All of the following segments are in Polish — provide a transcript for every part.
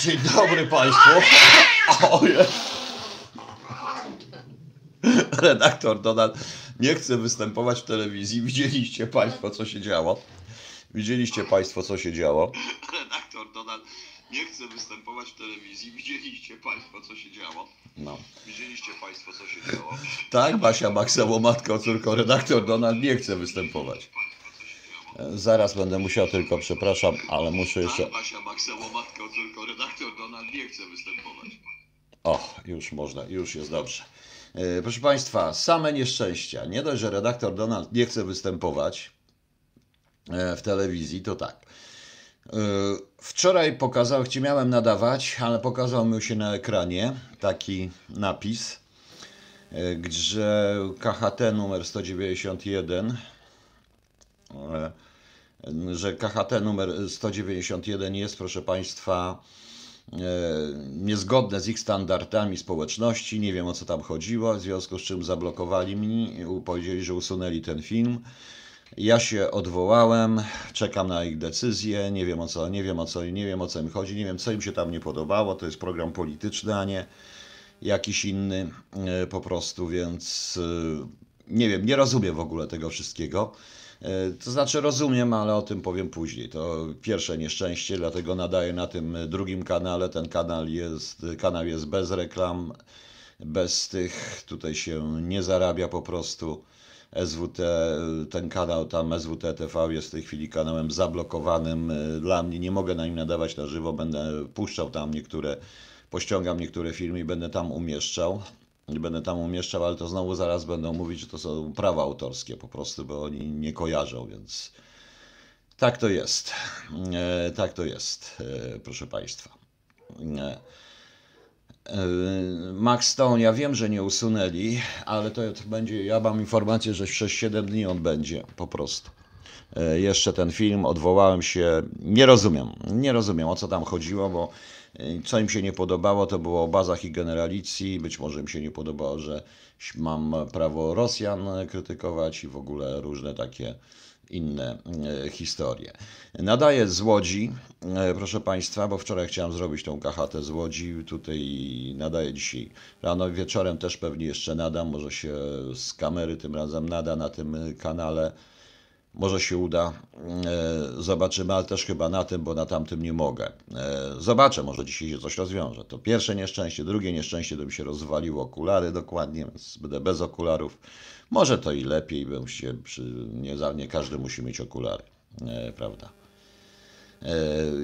Dzień dobry Państwu. Ojej. Redaktor Donald nie chce występować w telewizji. Widzieliście Państwo, co się działo? Widzieliście Państwo, co się działo? Redaktor Donald nie chce występować w telewizji. Widzieliście Państwo, co się działo? No. Widzieliście Państwo, co się działo? Tak, Basia Makseło, matko, córko, redaktor Donald nie chce występować. Zaraz będę musiał tylko, przepraszam, ale muszę jeszcze... Basia Makseło, matko, córko, redaktor Donald nie chce występować. O, już można, już jest dobrze. E, Proszę Państwa, same nieszczęścia. Nie dość, że redaktor Donald nie chce występować e, w telewizji, to tak. E, Wczoraj pokazał, gdzie miałem nadawać, ale pokazał mi się na ekranie taki napis, e, że KHT numer 191, e, że KHT numer 191 jest, proszę Państwa, e, niezgodne z ich standardami społeczności. Nie wiem o co tam chodziło, w związku z czym zablokowali mnie, powiedzieli, że usunęli ten film. Ja się odwołałem, czekam na ich decyzję, nie wiem o co, nie wiem o co, nie wiem o co im chodzi, nie wiem co im się tam nie podobało, to jest program polityczny, a nie jakiś inny e, po prostu, więc e, nie wiem, nie rozumiem w ogóle tego wszystkiego. E, To znaczy rozumiem, ale o tym powiem później. To pierwsze nieszczęście, dlatego nadaję na tym drugim kanale. Ten kanał jest, kanał jest bez reklam, bez tych, tutaj się nie zarabia po prostu. SWT, ten kanał tam SWT TV jest w tej chwili kanałem zablokowanym e, dla mnie. Nie mogę na nim nadawać na żywo, będę puszczał tam niektóre, pościągam niektóre filmy i będę tam umieszczał. I będę tam umieszczał, ale to znowu zaraz będą mówić, że to są prawa autorskie po prostu, bo oni nie kojarzą, więc tak to jest. E, tak to jest, e, proszę Państwa. E, e, Max Stone, ja wiem, że nie usunęli, ale to będzie, ja mam informację, że przez 7 dni on będzie, po prostu. E, Jeszcze ten film, odwołałem się, nie rozumiem, nie rozumiem o co tam chodziło, bo co im się nie podobało, to było o bazach i generalicji, być może im się nie podobało, że mam prawo Rosjan krytykować i w ogóle różne takie inne e, historie. Nadaję z Łodzi, e, proszę Państwa, bo wczoraj chciałem zrobić tą KHT z Łodzi, tutaj nadaję dzisiaj rano, wieczorem też pewnie jeszcze nadam, może się z kamery tym razem nada na tym kanale, może się uda, E, zobaczymy, ale też chyba na tym, bo na tamtym nie mogę. E, Zobaczę, może dzisiaj się coś rozwiąże. To pierwsze nieszczęście, drugie nieszczęście, to mi się rozwaliło okulary dokładnie, więc będę bez okularów. Może to i lepiej, bym się przy... nie, nie każdy musi mieć okulary, e, prawda?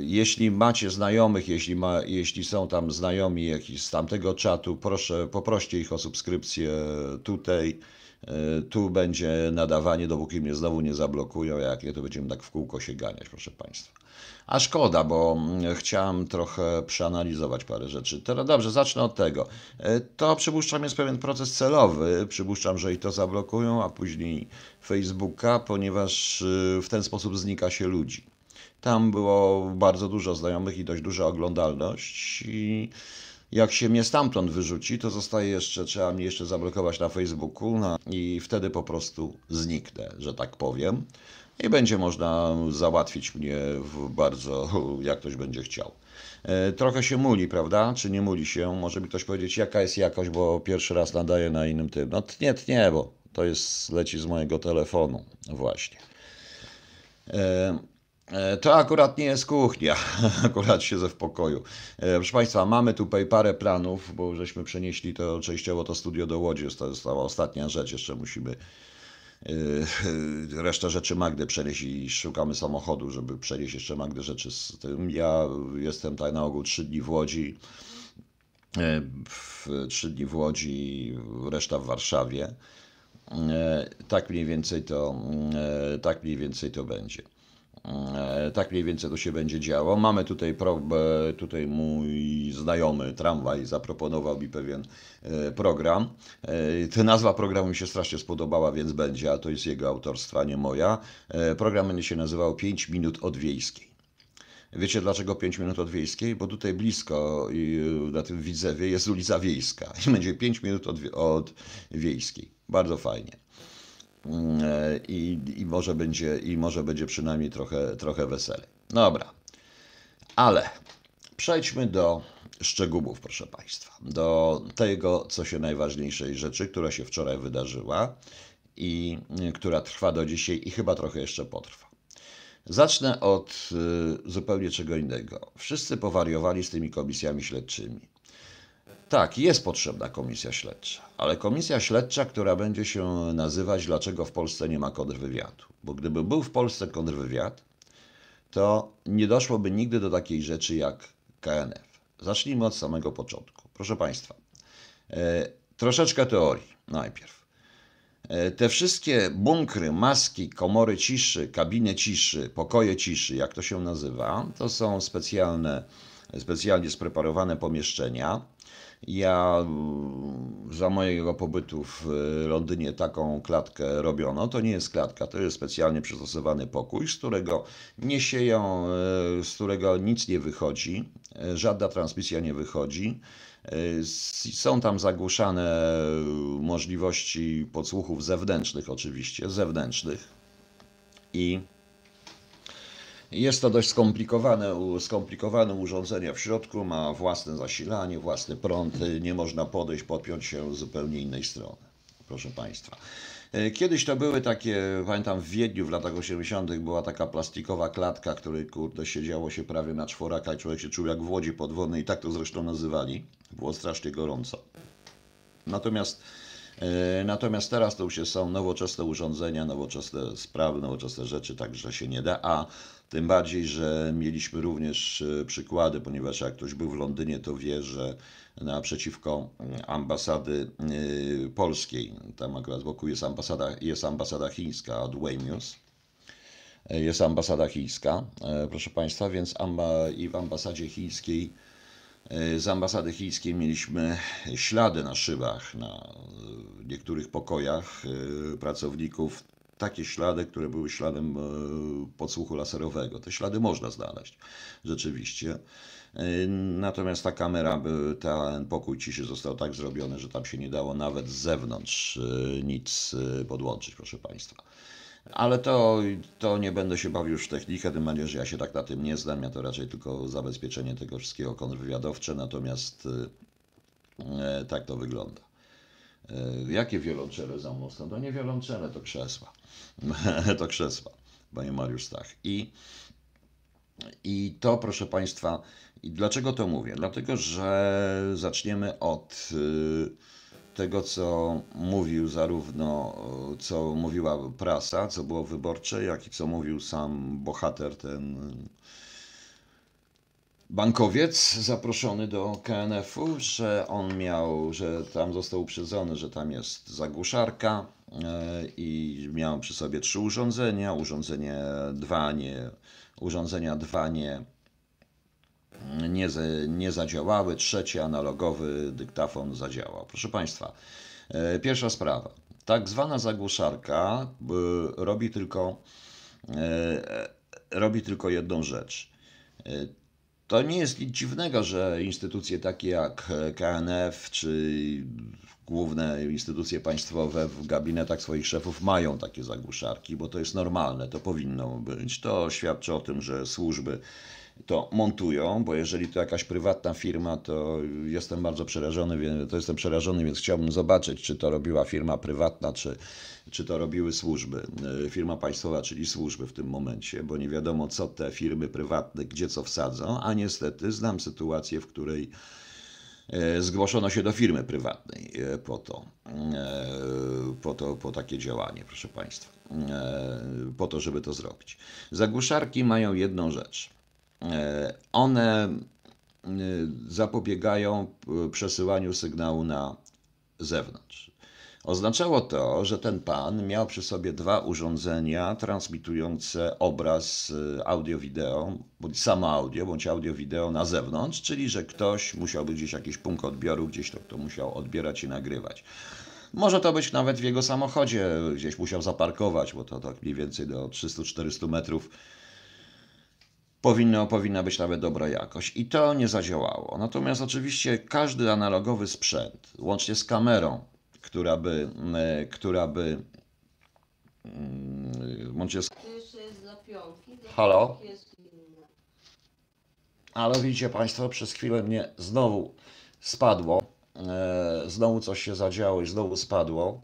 Jeśli macie znajomych, jeśli, ma, jeśli są tam znajomi jakiś z tamtego czatu, proszę, poproście ich o subskrypcję tutaj. E, Tu będzie nadawanie, dopóki mnie znowu nie zablokują, jak nie, to będziemy tak w kółko się ganiać, proszę Państwa. A szkoda, bo mm, chciałem trochę przeanalizować parę rzeczy. Teraz dobrze, zacznę od tego. E, To przypuszczam jest pewien proces celowy. Przypuszczam, że i to zablokują, a później Facebooka, ponieważ y, w ten sposób znika się ludzi. Tam było bardzo dużo znajomych i dość duża oglądalność. I jak się mnie stamtąd wyrzuci, to zostaje jeszcze, trzeba mnie jeszcze zablokować na Facebooku no, i wtedy po prostu zniknę, że tak powiem. I będzie można załatwić mnie w bardzo, jak ktoś będzie chciał. E, Trochę się muli, prawda? Czy nie muli się? Może mi ktoś powiedzieć, jaka jest jakość, bo pierwszy raz nadaję na innym tym. No tnie, tnie, bo to jest, leci z mojego telefonu właśnie. E, To akurat nie jest kuchnia, akurat siedzę w pokoju. E, Proszę Państwa, mamy tutaj parę planów, bo żeśmy przenieśli to częściowo to studio do Łodzi, to została ostatnia rzecz, jeszcze musimy e, resztę rzeczy Magdy przenieść i szukamy samochodu, żeby przenieść jeszcze Magdę rzeczy z tym. Ja jestem tak na ogół trzy dni w Łodzi, e, trzy dni w Łodzi, reszta w Warszawie. E, Tak mniej więcej to, e, tak mniej więcej to będzie. E, Tak mniej więcej to się będzie działo. Mamy tutaj, pro, e, tutaj mój znajomy tramwaj zaproponował mi pewien e, program. Ta nazwa programu mi się strasznie spodobała, więc będzie, a to jest jego autorstwa, nie moja. Program będzie się nazywał 5 minut od wiejskiej. Wiecie dlaczego 5 minut od wiejskiej? Bo tutaj blisko na tym Widzewie jest ulica Wiejska i będzie 5 minut od, od wiejskiej. Bardzo fajnie. Mm, e, I, i, może będzie, I może będzie przynajmniej trochę, trochę weselej. Dobra. Ale Przejdźmy do szczegółów, proszę Państwa. Do tego, co się najważniejszej rzeczy, która się wczoraj wydarzyła i y, która trwa do dzisiaj i chyba trochę jeszcze potrwa. Zacznę od y, zupełnie czego innego. Wszyscy powariowali z tymi komisjami śledczymi. Tak, jest potrzebna komisja śledcza, ale komisja śledcza, która będzie się nazywać Dlaczego w Polsce nie ma kontrwywiadu. Bo gdyby był w Polsce kontrwywiad, to nie doszłoby nigdy do takiej rzeczy jak KNF. Zacznijmy od samego początku. Proszę Państwa, e, troszeczkę teorii najpierw. E, Te wszystkie bunkry, maski, komory ciszy, kabiny ciszy, pokoje ciszy, jak to się nazywa, to są specjalne, specjalnie spreparowane pomieszczenia. Ja mm, za mojego pobytu w e, Londynie taką klatkę robiono. To nie jest klatka, to jest specjalnie przystosowany pokój, z którego nie sieją, e, z którego nic nie wychodzi, e, żadna transmisja nie wychodzi. Są tam zagłuszane możliwości podsłuchów zewnętrznych, oczywiście, zewnętrznych. I jest to dość skomplikowane, skomplikowane urządzenie w środku, ma własne zasilanie, własny prąd, y, nie można podejść, podpiąć się z zupełnie innej strony, proszę Państwa. E, Kiedyś to były takie, pamiętam w Wiedniu w latach 80. była taka plastikowa klatka, której kurde siedziało się prawie na czworaka i człowiek się czuł jak w łodzi podwodnej i tak to zresztą nazywali. Było strasznie gorąco. Natomiast, e, natomiast teraz to już są nowoczesne urządzenia, nowoczesne sprawy, nowoczesne rzeczy, także się nie da. A tym bardziej, że mieliśmy również e, przykłady, ponieważ jak ktoś był w Londynie, to wie, że naprzeciwko mm, ambasady e, polskiej, tam akurat wokół jest ambasada, jest ambasada chińska od Weymouth, e, jest ambasada chińska, e, proszę Państwa, więc amba, i w ambasadzie chińskiej Z ambasady chińskiej mieliśmy ślady na szybach, na niektórych pokojach pracowników. Takie ślady, które były śladem e, podsłuchu laserowego. Te ślady można znaleźć rzeczywiście. E, Natomiast ta kamera, ten pokój ciszy został tak zrobiony, że tam się nie dało nawet z zewnątrz e, nic podłączyć, proszę Państwa. Ale to, to nie będę się bawił już w technikę, tym bardziej, że ja się tak na tym nie znam. Ja to raczej tylko zabezpieczenie tego wszystkiego kontrwywiadowcze, natomiast tak to wygląda. E, jakie wiolonczele za mną? To nie wiolonczele, to krzesła. to krzesła, panie Mariusz Stach. I, I to, proszę Państwa, i dlaczego to mówię? Dlatego, że zaczniemy od y, tego, co mówił zarówno, y, co mówiła prasa, co było wyborcze, jak i co mówił sam bohater, ten bankowiec zaproszony do KNF-u, że on miał, że tam został uprzedzony, że tam jest zagłuszarka e, i miał przy sobie trzy urządzenia, urządzenie dwa nie, urządzenia dwa nie, nie, nie zadziałały, trzecie analogowy dyktafon zadziałał. Proszę Państwa, e, pierwsza sprawa. Tak zwana zagłuszarka y, robi tylko, e, robi tylko jedną rzecz. E, To nie jest nic dziwnego, że instytucje takie jak KNF czy główne instytucje państwowe w gabinetach swoich szefów mają takie zagłuszarki, bo to jest normalne, to powinno być. To świadczy o tym, że służby to montują, bo jeżeli to jakaś prywatna firma, to jestem bardzo przerażony, to jestem przerażony, więc chciałbym zobaczyć, czy to robiła firma prywatna, czy, czy to robiły służby. E, Firma państwowa, czyli służby w tym momencie, bo nie wiadomo, co te firmy prywatne, gdzie co wsadzą, a niestety znam sytuację, w której e, zgłoszono się do firmy prywatnej e, po to, po to, po takie działanie, proszę Państwa, po to, żeby to zrobić. Zagłuszarki mają jedną rzecz. E, One e, zapobiegają e, przesyłaniu sygnału na zewnątrz. Oznaczało to, że ten pan miał przy sobie dwa urządzenia transmitujące obraz audio-wideo, bądź samo audio, bądź audio-wideo na zewnątrz, czyli że ktoś musiał być gdzieś jakiś punkt odbioru, gdzieś to, to musiał odbierać i nagrywać. Może to być nawet w jego samochodzie, gdzieś musiał zaparkować, bo to tak mniej więcej do 300-400 metrów powinno, powinna być nawet dobra jakość. I to nie zadziałało. Natomiast oczywiście każdy analogowy sprzęt, łącznie z kamerą, która by, e, która by mm, łącznie z Halo? ale widzicie Państwo, przez chwilę mnie znowu spadło. E, znowu coś się zadziało i znowu spadło.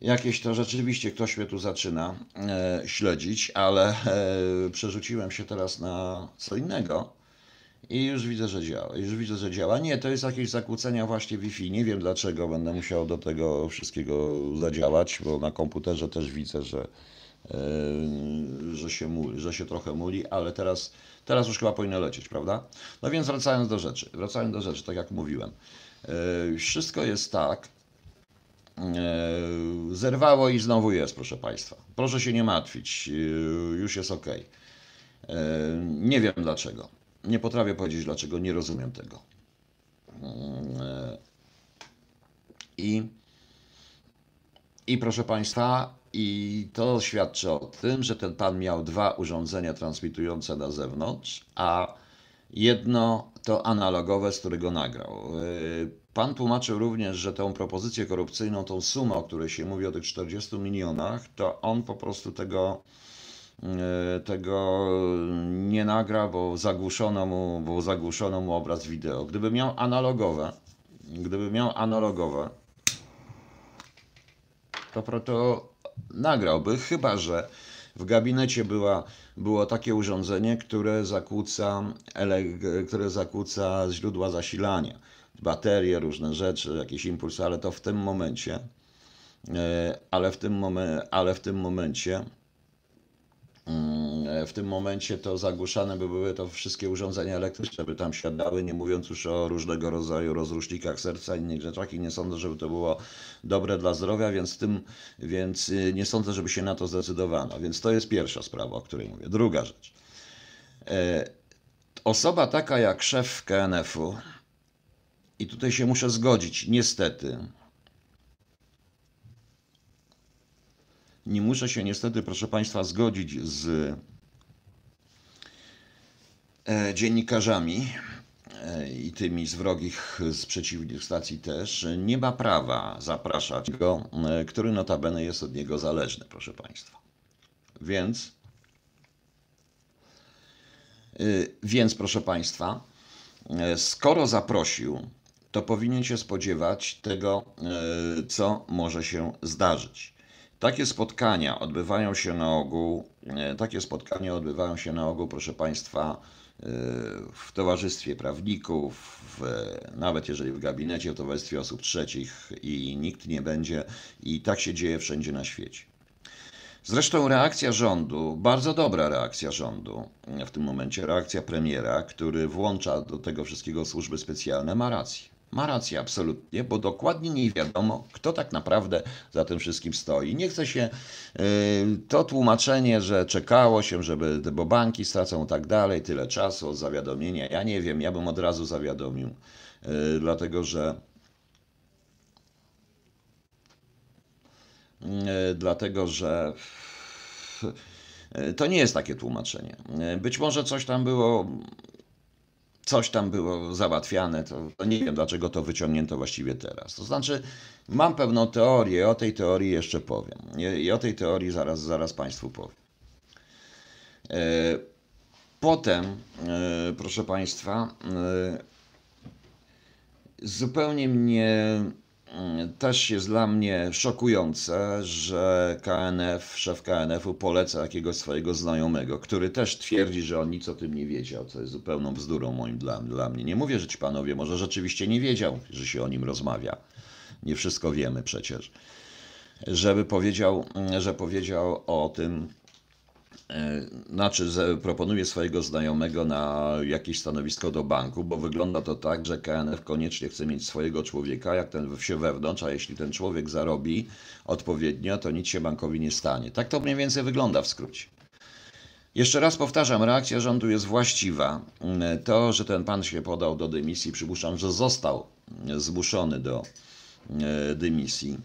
Jakieś to rzeczywiście ktoś mnie tu zaczyna e, śledzić, ale e, przerzuciłem się teraz na co innego i już widzę, że działa. Już widzę, że działa. Nie, to jest jakieś zakłócenia właśnie Wi-Fi. Nie wiem dlaczego będę musiał do tego wszystkiego zadziałać, bo na komputerze też widzę, że, e, że, się, muli, że się trochę muli, ale teraz, teraz już chyba powinno lecieć, prawda? No więc wracając do rzeczy, wracając do rzeczy, tak jak mówiłem. E, wszystko jest tak, Zerwało i znowu jest, proszę Państwa. Proszę się nie martwić, e, już jest ok. E, Nie wiem dlaczego. Nie potrafię powiedzieć dlaczego, nie rozumiem tego. I, i proszę Państwa, i to świadczy o tym, że ten pan miał dwa urządzenia transmitujące na zewnątrz, a jedno to analogowe, z którego nagrał. Pan tłumaczył również, że tą propozycję korupcyjną, tą sumę, o której się mówi o tych 40 milionach, to on po prostu tego, e, tego nie nagra, bo zagłuszono mu, bo zagłuszono mu obraz wideo. Gdyby miał analogowe, gdyby miał analogowe, to, to nagrałby, chyba że w gabinecie była, było takie urządzenie, które zakłóca, które zakłóca źródła zasilania baterie, różne rzeczy, jakieś impulsy, ale to w tym momencie, e, ale w tym, momen, ale w tym momencie, mm, w tym momencie to zagłuszane by były to wszystkie urządzenia elektryczne, by tam siadały, nie mówiąc już o różnego rodzaju rozrusznikach serca i innych rzeczach i nie sądzę, żeby to było dobre dla zdrowia, więc, tym, więc y, nie sądzę, żeby się na to zdecydowano. Więc to jest pierwsza sprawa, o której mówię. Druga rzecz. E, osoba taka jak szef KNF-u, i tutaj się muszę zgodzić, niestety. Nie muszę się niestety, proszę Państwa, zgodzić z e, dziennikarzami e, i tymi z wrogich, z przeciwnych stacji też, nie ma prawa zapraszać go, e, który notabene jest od niego zależny, proszę Państwa. Więc, więc proszę Państwa, skoro zaprosił to powinien się spodziewać tego, e, co może się zdarzyć. Takie spotkania odbywają się na ogół, e, takie spotkania odbywają się na ogół, proszę Państwa, e, w towarzystwie prawników, w, nawet jeżeli w gabinecie, w towarzystwie osób trzecich i nikt nie będzie, i tak się dzieje wszędzie na świecie. Zresztą reakcja rządu, bardzo dobra reakcja rządu, w tym momencie reakcja premiera, który włącza do tego wszystkiego służby specjalne, ma rację. Ma rację absolutnie, bo dokładnie nie wiadomo, kto tak naprawdę za tym wszystkim stoi. Nie chce się yy, to tłumaczenie, że czekało się, żeby, bo banki stracą tak dalej, tyle czasu od zawiadomienia. Ja nie wiem, ja bym od razu zawiadomił, yy, dlatego że yy, dlatego że to nie jest takie tłumaczenie. Być może coś tam było coś tam było załatwiane, to, to, nie wiem dlaczego to wyciągnięto właściwie teraz. To znaczy, mam pewną teorię, o tej teorii jeszcze powiem. I o tej teorii zaraz, zaraz Państwu powiem. E, potem, e, proszę Państwa, e, zupełnie mnie też jest dla mnie szokujące, że KNF, szef KNF-u poleca jakiegoś swojego znajomego, który też twierdzi, że on nic o tym nie wiedział, co jest zupełną bzdurą moim dla, dla mnie. Nie mówię, że ci panowie może rzeczywiście nie wiedział, że się o nim rozmawia. Nie wszystko wiemy przecież. Żeby powiedział, że powiedział o tym znaczy proponuje swojego znajomego na jakieś stanowisko do banku, bo wygląda to tak, że KNF koniecznie chce mieć swojego człowieka, jak ten się wewnątrz, a jeśli ten człowiek zarobi odpowiednio, to nic się bankowi nie stanie. Tak to mniej więcej wygląda w skrócie. Jeszcze raz powtarzam, reakcja rządu jest właściwa. To, że ten pan się podał do dymisji, przypuszczam, że został zmuszony do e, dymisji.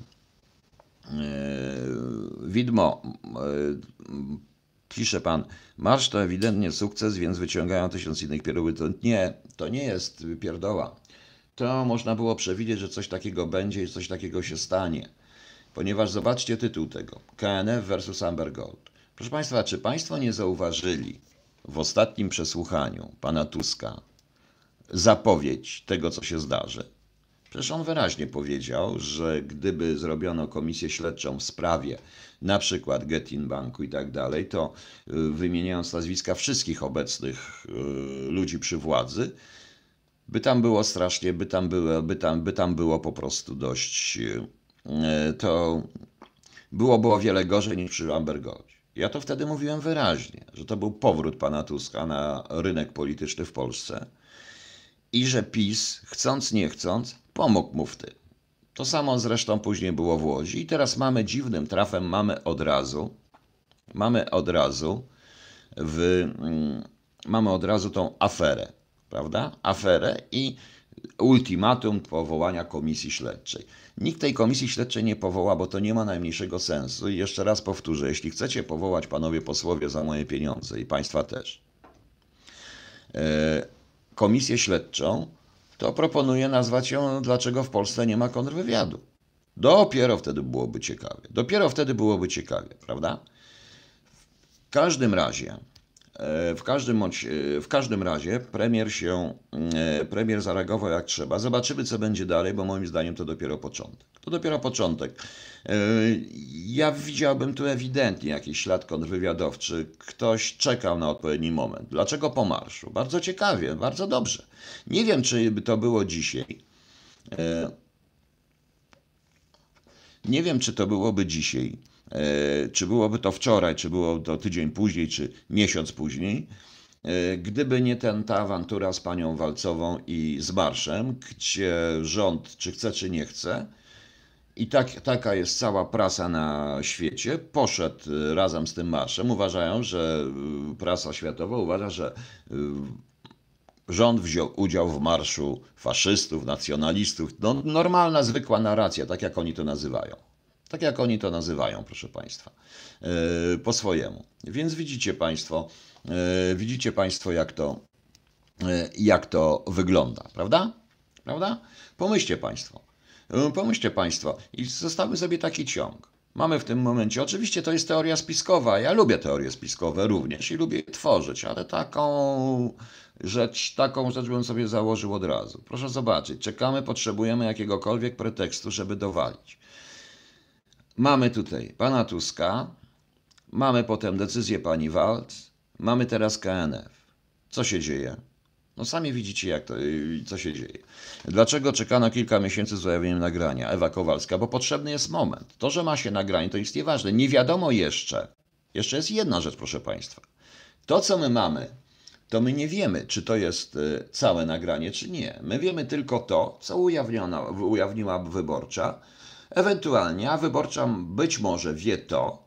E, widmo Pisze pan, marsz to ewidentnie sukces, więc wyciągają tysiąc innych pierdoły. To nie, to nie jest pierdoła. To można było przewidzieć, że coś takiego będzie i coś takiego się stanie. Ponieważ zobaczcie tytuł tego. KNF versus Amber Gold. Proszę Państwa, czy Państwo nie zauważyli, w ostatnim przesłuchaniu pana Tuska zapowiedź tego, co się zdarzy? Przecież on wyraźnie powiedział, że gdyby zrobiono komisję śledczą w sprawie na przykład Getin Banku i tak dalej, to y, wymieniając nazwiska wszystkich obecnych y, ludzi przy władzy, by tam było strasznie, by tam było, by tam, by tam było po prostu dość, y, to byłoby o wiele gorzej niż przy Amber Gold. Ja to wtedy mówiłem wyraźnie, że to był powrót pana Tuska na rynek polityczny w Polsce i że PiS, chcąc nie chcąc, pomógł mu w tym. To samo zresztą później było w Łodzi i teraz mamy dziwnym trafem, mamy od razu, mamy od razu w, mm, mamy od razu tą aferę, prawda? Aferę i ultimatum powołania komisji śledczej. Nikt tej komisji śledczej nie powoła, bo to nie ma najmniejszego sensu. I jeszcze raz powtórzę, jeśli chcecie powołać panowie posłowie za moje pieniądze i państwa też, e, komisję śledczą, to proponuję nazwać ją Dlaczego w Polsce nie ma kontrwywiadu. Dopiero wtedy byłoby ciekawie. Dopiero wtedy byłoby ciekawie, prawda? W każdym razie, e, w każdym, e, w każdym razie premier się, e, premier zareagował jak trzeba. Zobaczymy, co będzie dalej, bo moim zdaniem to dopiero początek. To dopiero początek. Ja widziałbym tu ewidentnie jakiś ślad kontrwywiadowczy. Ktoś czekał na odpowiedni moment. Dlaczego po marszu? Bardzo ciekawie, bardzo dobrze. Nie wiem, czy by to było dzisiaj. E, nie wiem, czy to byłoby dzisiaj, e, czy byłoby to wczoraj, czy było to tydzień później, czy miesiąc później, e, gdyby nie ten, ta awantura z panią Walcową i z marszem, gdzie rząd, czy chce, czy nie chce, i tak, taka jest cała prasa na świecie, poszedł razem z tym marszem. Uważają, że prasa światowa uważa, że Rząd wziął udział w marszu faszystów, nacjonalistów. No, normalna, zwykła narracja, tak jak oni to nazywają. Tak jak oni to nazywają, proszę Państwa, po swojemu. Więc widzicie Państwo, widzicie Państwo, jak to, jak to wygląda, prawda? Prawda? Pomyślcie Państwo. Pomyślcie Państwo i zostawmy sobie taki ciąg. Mamy w tym momencie, oczywiście to jest teoria spiskowa, ja lubię teorie spiskowe również i lubię je tworzyć, ale taką rzecz, taką rzecz bym sobie założył od razu. Proszę zobaczyć, czekamy, potrzebujemy jakiegokolwiek pretekstu, żeby dowalić. Mamy tutaj pana Tuska, mamy potem decyzję pani Walc, mamy teraz KNF. Co się dzieje? No sami widzicie, jak to, co się dzieje. Dlaczego czekano kilka miesięcy z ujawnieniem nagrania? Ewa Kowalska, bo potrzebny jest moment. To, że ma się nagranie, to jest nieważne. Nie wiadomo jeszcze. Jeszcze jest jedna rzecz, proszę Państwa. To, co my mamy, to my nie wiemy, czy to jest y, całe nagranie, czy nie. My wiemy tylko to, co ujawniła wyborcza. Ewentualnie, a wyborcza być może wie to,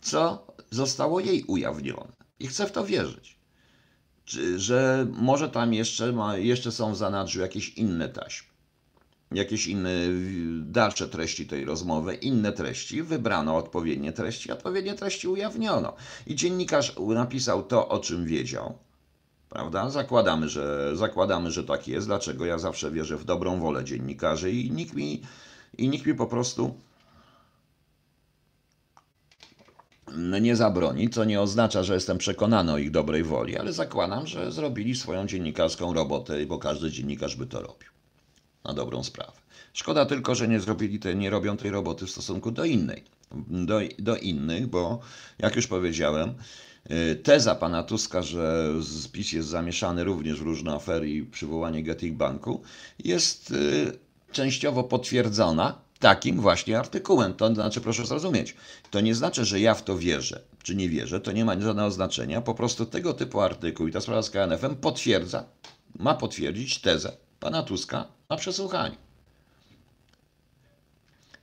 co zostało jej ujawnione. I chcę w to wierzyć. Że może tam jeszcze, ma, jeszcze są w zanadrzu jakieś inne taśmy, jakieś inne dalsze treści tej rozmowy, inne treści. Wybrano odpowiednie treści, odpowiednie treści ujawniono. I dziennikarz napisał to, o czym wiedział Prawda? Zakładamy że, zakładamy, że tak jest. Dlaczego? Ja zawsze wierzę w dobrą wolę dziennikarzy i nikt mi, i nikt mi po prostu nie zabroni, co nie oznacza, że jestem przekonany o ich dobrej woli, ale zakładam, że zrobili swoją dziennikarską robotę, bo każdy dziennikarz by to robił. Na dobrą sprawę. Szkoda tylko, że nie zrobili te, nie robią tej roboty w stosunku do innej. Do, do innych, bo jak już powiedziałem, Y, teza pana Tuska, że PiS jest zamieszany również w różne afery i przywołanie Getting Banku jest y, częściowo potwierdzona takim właśnie artykułem. To znaczy, proszę zrozumieć, to nie znaczy, że ja w to wierzę, czy nie wierzę, to nie ma żadnego znaczenia. Po prostu tego typu artykuł i ta sprawa z KNF-em potwierdza, ma potwierdzić tezę pana Tuska na przesłuchaniu.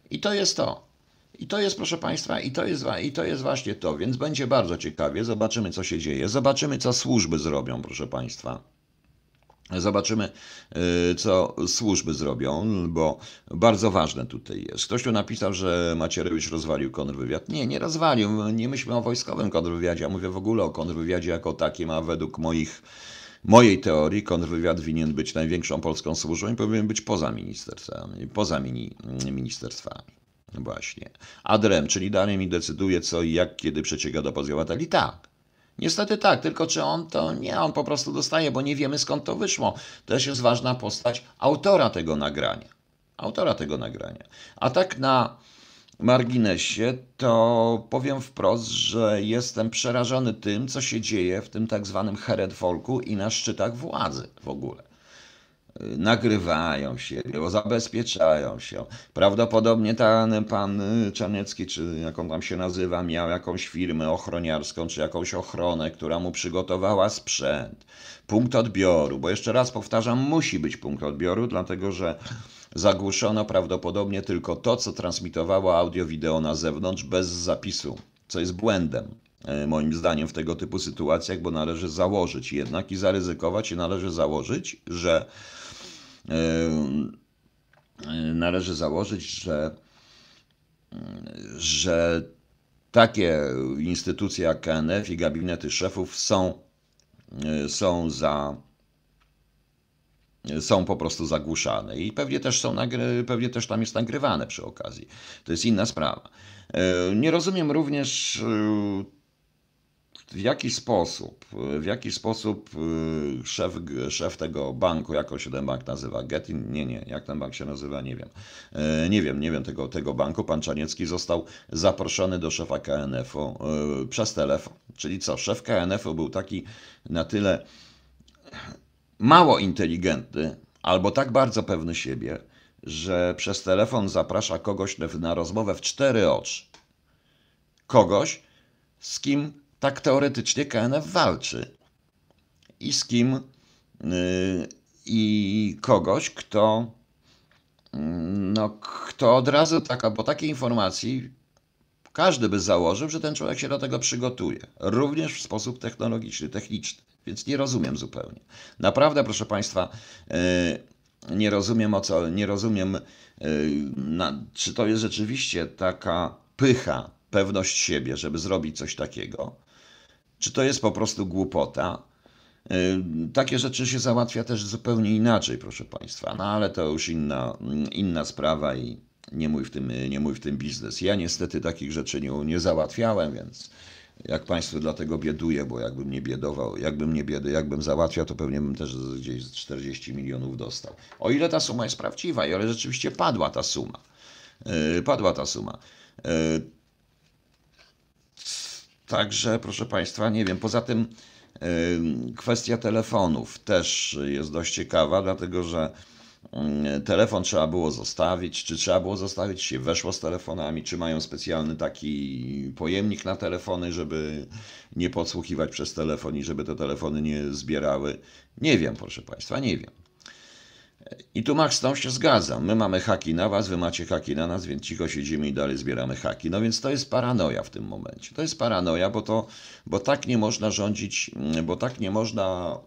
I to jest to. I to jest, proszę Państwa, i to, jest, i to jest właśnie to, więc będzie bardzo ciekawie. Zobaczymy, co się dzieje. Zobaczymy, co służby zrobią, proszę Państwa. Zobaczymy, y, co służby zrobią, bo bardzo ważne tutaj jest. Ktoś tu napisał, że Macierewicz rozwalił kontrwywiad. Nie, nie rozwalił. Nie myślmy o wojskowym kontrwywiadzie, ja mówię w ogóle o kontrwywiadzie jako takim, a według moich, mojej teorii kontrwywiad winien być największą polską służbą i powinien być poza ministerstwami. Poza mini, ministerstwami. Właśnie. Adrem, czyli dalej mi decyduje co i jak, kiedy przecieka do obywateli? Tak. Niestety tak, tylko czy on to nie, on po prostu dostaje, bo nie wiemy skąd to wyszło. Też jest ważna postać autora tego nagrania. Autora tego nagrania. A tak na marginesie, to powiem wprost, że jestem przerażony tym, co się dzieje w tym tak zwanym Heredfolku i na szczytach władzy w ogóle nagrywają się, zabezpieczają się. Prawdopodobnie ten pan Czarniecki, czy jak on tam się nazywa, miał jakąś firmę ochroniarską, czy jakąś ochronę, która mu przygotowała sprzęt, punkt odbioru, bo jeszcze raz powtarzam, musi być punkt odbioru, dlatego że zagłuszono prawdopodobnie tylko to, co transmitowało audio-wideo na zewnątrz bez zapisu, co jest błędem e, moim zdaniem w tego typu sytuacjach, bo należy założyć jednak i zaryzykować i należy założyć, że należy założyć, że, że takie instytucje jak KNF i gabinety szefów są, są za są po prostu zagłuszane i pewnie też, są nagry, pewnie też tam jest nagrywane przy okazji. To jest inna sprawa. Nie rozumiem również w jaki sposób, w jaki sposób y, szef, szef tego banku, jak się ten bank nazywa, Getin, nie, nie, jak ten bank się nazywa, nie wiem, e, nie wiem, nie wiem tego, tego banku, pan Czaniecki został zaproszony do szefa KNF-u e, przez telefon, czyli co, szef KNF-u był taki na tyle mało inteligentny, albo tak bardzo pewny siebie, że przez telefon zaprasza kogoś na rozmowę w cztery oczy. Kogoś, z kim tak teoretycznie KNF walczy. I z kim? Yy, I kogoś, kto, yy, no, kto od razu, taka, po takiej informacji, każdy by założył, że ten człowiek się do tego przygotuje. Również w sposób technologiczny, techniczny. Więc nie rozumiem zupełnie. Naprawdę, proszę Państwa, yy, nie rozumiem o co, nie rozumiem, na, czy to jest rzeczywiście taka pycha, pewność siebie, żeby zrobić coś takiego, czy to jest po prostu głupota? Y, takie rzeczy się załatwia też zupełnie inaczej, proszę Państwa, no ale to już inna, inna sprawa i nie mój, w tym, nie mój w tym biznes. Ja niestety takich rzeczy nie, nie załatwiałem, więc jak Państwu dlatego bieduję, bo jakbym nie biedował, jakbym nie biedy, jakbym załatwiał, to pewnie bym też gdzieś 40 milionów dostał. O ile ta suma jest prawdziwa, i ale rzeczywiście padła ta suma. Yy, padła ta suma. Także, proszę Państwa, nie wiem. Poza tym kwestia telefonów też jest dość ciekawa, dlatego że telefon trzeba było zostawić, czy trzeba było zostawić, się weszło z telefonami, czy mają specjalny taki pojemnik na telefony, żeby nie podsłuchiwać przez telefon i żeby te telefony nie zbierały. Nie wiem, proszę Państwa, nie wiem. I tu Max tą się zgadzam. My mamy haki na was, wy macie haki na nas, więc cicho siedzimy i dalej zbieramy haki. No więc to jest paranoja w tym momencie. To jest paranoja, bo, to, bo tak nie można rządzić, bo tak nie można.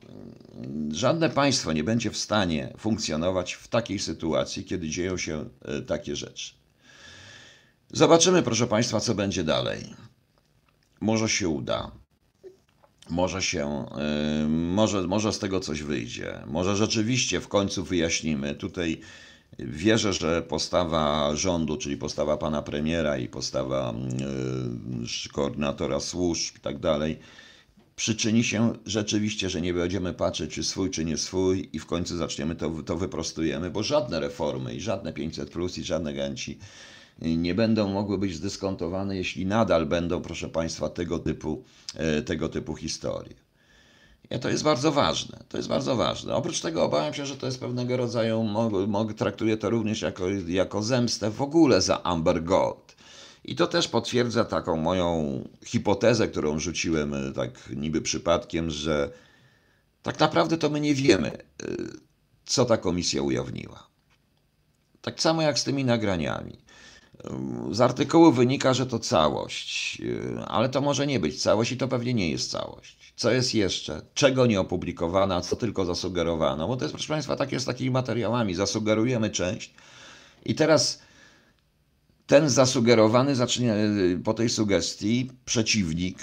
Żadne państwo nie będzie w stanie funkcjonować w takiej sytuacji, kiedy dzieją się e, takie rzeczy. Zobaczymy, proszę Państwa, co będzie dalej. Może się uda może się, y, może, może z tego coś wyjdzie. Może rzeczywiście w końcu wyjaśnimy. Tutaj wierzę, że postawa rządu, czyli postawa pana premiera i postawa y, koordynatora służb i tak dalej, przyczyni się rzeczywiście, że nie będziemy patrzeć, czy swój, czy nie swój, i w końcu zaczniemy to, to wyprostujemy, bo żadne reformy i żadne 500 plus i żadne gęci nie będą mogły być zdyskontowane, jeśli nadal będą, proszę Państwa, tego typu, e, tego typu historie. I to jest bardzo ważne. To jest bardzo ważne. Oprócz tego obawiam się, że to jest pewnego rodzaju, traktuję to również jako, jako zemstę w ogóle za Amber Gold. I to też potwierdza taką moją hipotezę, którą rzuciłem e, tak niby przypadkiem, że tak naprawdę to my nie wiemy, e, co ta komisja ujawniła. Tak samo jak z tymi nagraniami. Z artykułu wynika, że to całość, y, ale to może nie być całość i to pewnie nie jest całość. Co jest jeszcze? Czego nie opublikowano, a co tylko zasugerowano? Bo to jest, proszę Państwa, tak jest z takimi materiałami. Zasugerujemy część i teraz ten zasugerowany zaczyna, y, po tej sugestii przeciwnik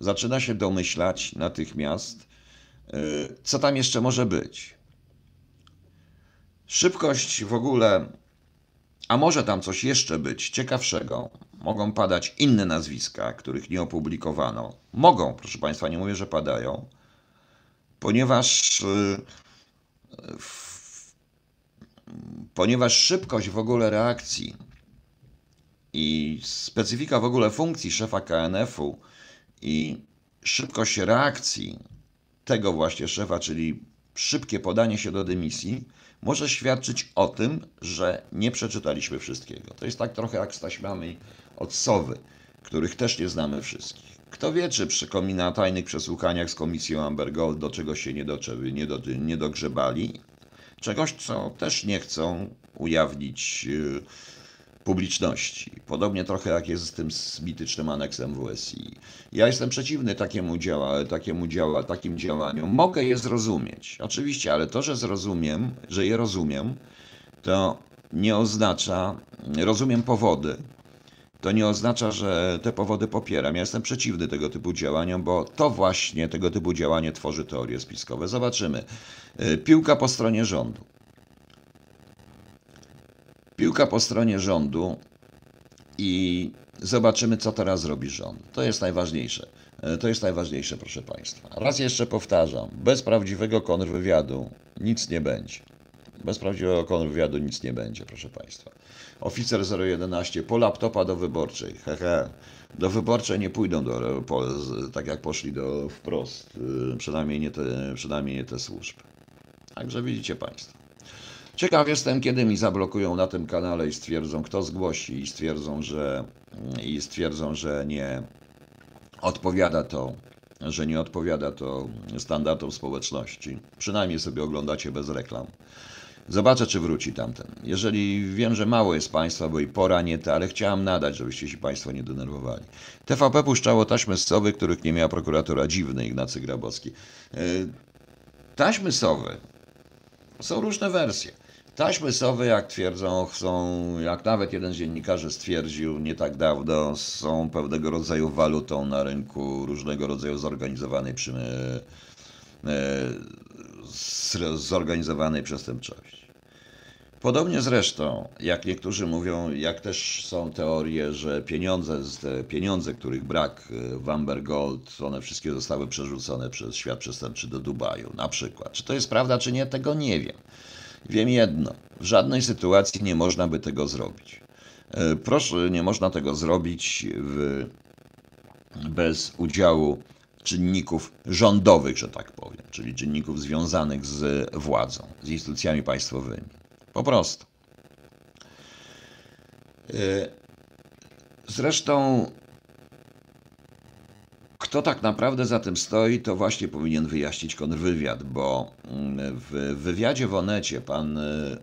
zaczyna się domyślać natychmiast, y, co tam jeszcze może być. Szybkość w ogóle a może tam coś jeszcze być ciekawszego. Mogą padać inne nazwiska, których nie opublikowano. Mogą, proszę Państwa, nie mówię, że padają, ponieważ, y, ponieważ szybkość w ogóle reakcji i specyfika w ogóle funkcji szefa KNF-u i szybkość reakcji tego właśnie szefa, czyli szybkie podanie się do dymisji, może świadczyć o tym, że nie przeczytaliśmy wszystkiego. To jest tak trochę jak z taśmami od Sowy, których też nie znamy wszystkich. Kto wie, czy przy komina tajnych przesłuchaniach z komisją Amber Gold do czegoś się nie, doczęły, nie, do, nie dogrzebali, czegoś, co też nie chcą ujawnić yy, publiczności. Podobnie trochę jak jest z tym mitycznym aneksem WSI. Ja jestem przeciwny takiemu, działa, takiemu działa, takim działaniom. Mogę je zrozumieć, oczywiście, ale to, że zrozumiem, że je rozumiem, to nie oznacza, rozumiem powody, to nie oznacza, że te powody popieram. Ja jestem przeciwny tego typu działaniom, bo to właśnie tego typu działanie tworzy teorie spiskowe. Zobaczymy. Y, Piłka po stronie rządu. Piłka po stronie rządu i zobaczymy, co teraz robi rząd. To jest najważniejsze. E, To jest najważniejsze, proszę Państwa. Raz jeszcze powtarzam, bez prawdziwego kontrwywiadu nic nie będzie. Bez prawdziwego kontrwywiadu nic nie będzie, proszę Państwa. Oficer 011 po laptopa do wyborczej. Hehe. Do wyborczej nie pójdą do, po, tak jak poszli do wprost. Y, Przynajmniej nie te, przynajmniej nie te służby. Także widzicie Państwo. Ciekaw jestem, kiedy mi zablokują na tym kanale i stwierdzą, kto zgłosi i stwierdzą, że, i stwierdzą, że nie odpowiada to, że nie odpowiada to standardom społeczności. Przynajmniej sobie oglądacie bez reklam. Zobaczę, czy wróci tamten. Jeżeli wiem, że mało jest Państwa, bo i pora nie ta, ale chciałam nadać, żebyście się Państwo nie denerwowali. TVP puszczało taśmy Sowy, których nie miała prokuratora dziwny Ignacy Grabowski. Yy, Taśmy Sowy są różne wersje. Taśmy sowy, jak twierdzą, są, jak nawet jeden z dziennikarzy stwierdził nie tak dawno, są pewnego rodzaju walutą na rynku różnego rodzaju zorganizowanej, przy, e, zorganizowanej przestępczości. Podobnie zresztą, jak niektórzy mówią, jak też są teorie, że pieniądze, te pieniądze, których brak e, w Amber Gold, one wszystkie zostały przerzucone przez świat przestępczy do Dubaju, na przykład. Czy to jest prawda, czy nie, tego nie wiem. Wiem jedno, w żadnej sytuacji nie można by tego zrobić. E, Proszę, nie można tego zrobić w, bez udziału czynników rządowych, że tak powiem, czyli czynników związanych z władzą, z instytucjami państwowymi. Po prostu. E, Zresztą, kto tak naprawdę za tym stoi, to właśnie powinien wyjaśnić kontrwywiad, bo mm, w wywiadzie w Onecie pan e,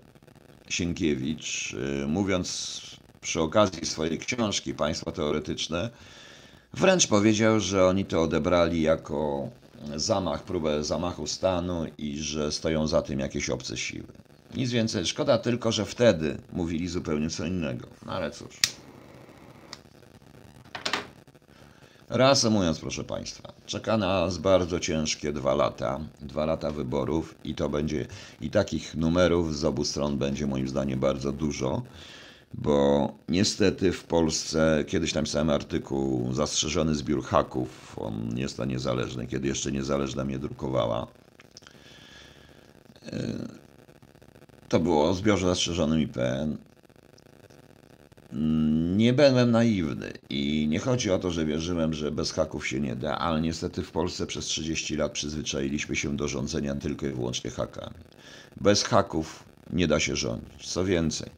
Sienkiewicz, e, mówiąc przy okazji swojej książki Państwo Teoretyczne, wręcz powiedział, że oni to odebrali jako zamach, próbę zamachu stanu i że stoją za tym jakieś obce siły. Nic więcej. Szkoda tylko, że wtedy mówili zupełnie co innego. No ale cóż. Reasumując, proszę Państwa, czeka nas bardzo ciężkie dwa lata, dwa lata wyborów i to będzie, i takich numerów z obu stron będzie moim zdaniem bardzo dużo, bo niestety w Polsce, kiedyś napisałem artykuł, zastrzeżony zbiór haków, on jest to niezależny, kiedy jeszcze niezależna mnie drukowała. To było o zbiorze zastrzeżonym IPN. Nie byłem naiwny i nie chodzi o to, że wierzyłem, że bez haków się nie da, ale niestety w Polsce przez 30 lat przyzwyczailiśmy się do rządzenia tylko i wyłącznie hakami. Bez haków nie da się rządzić. Co więcej,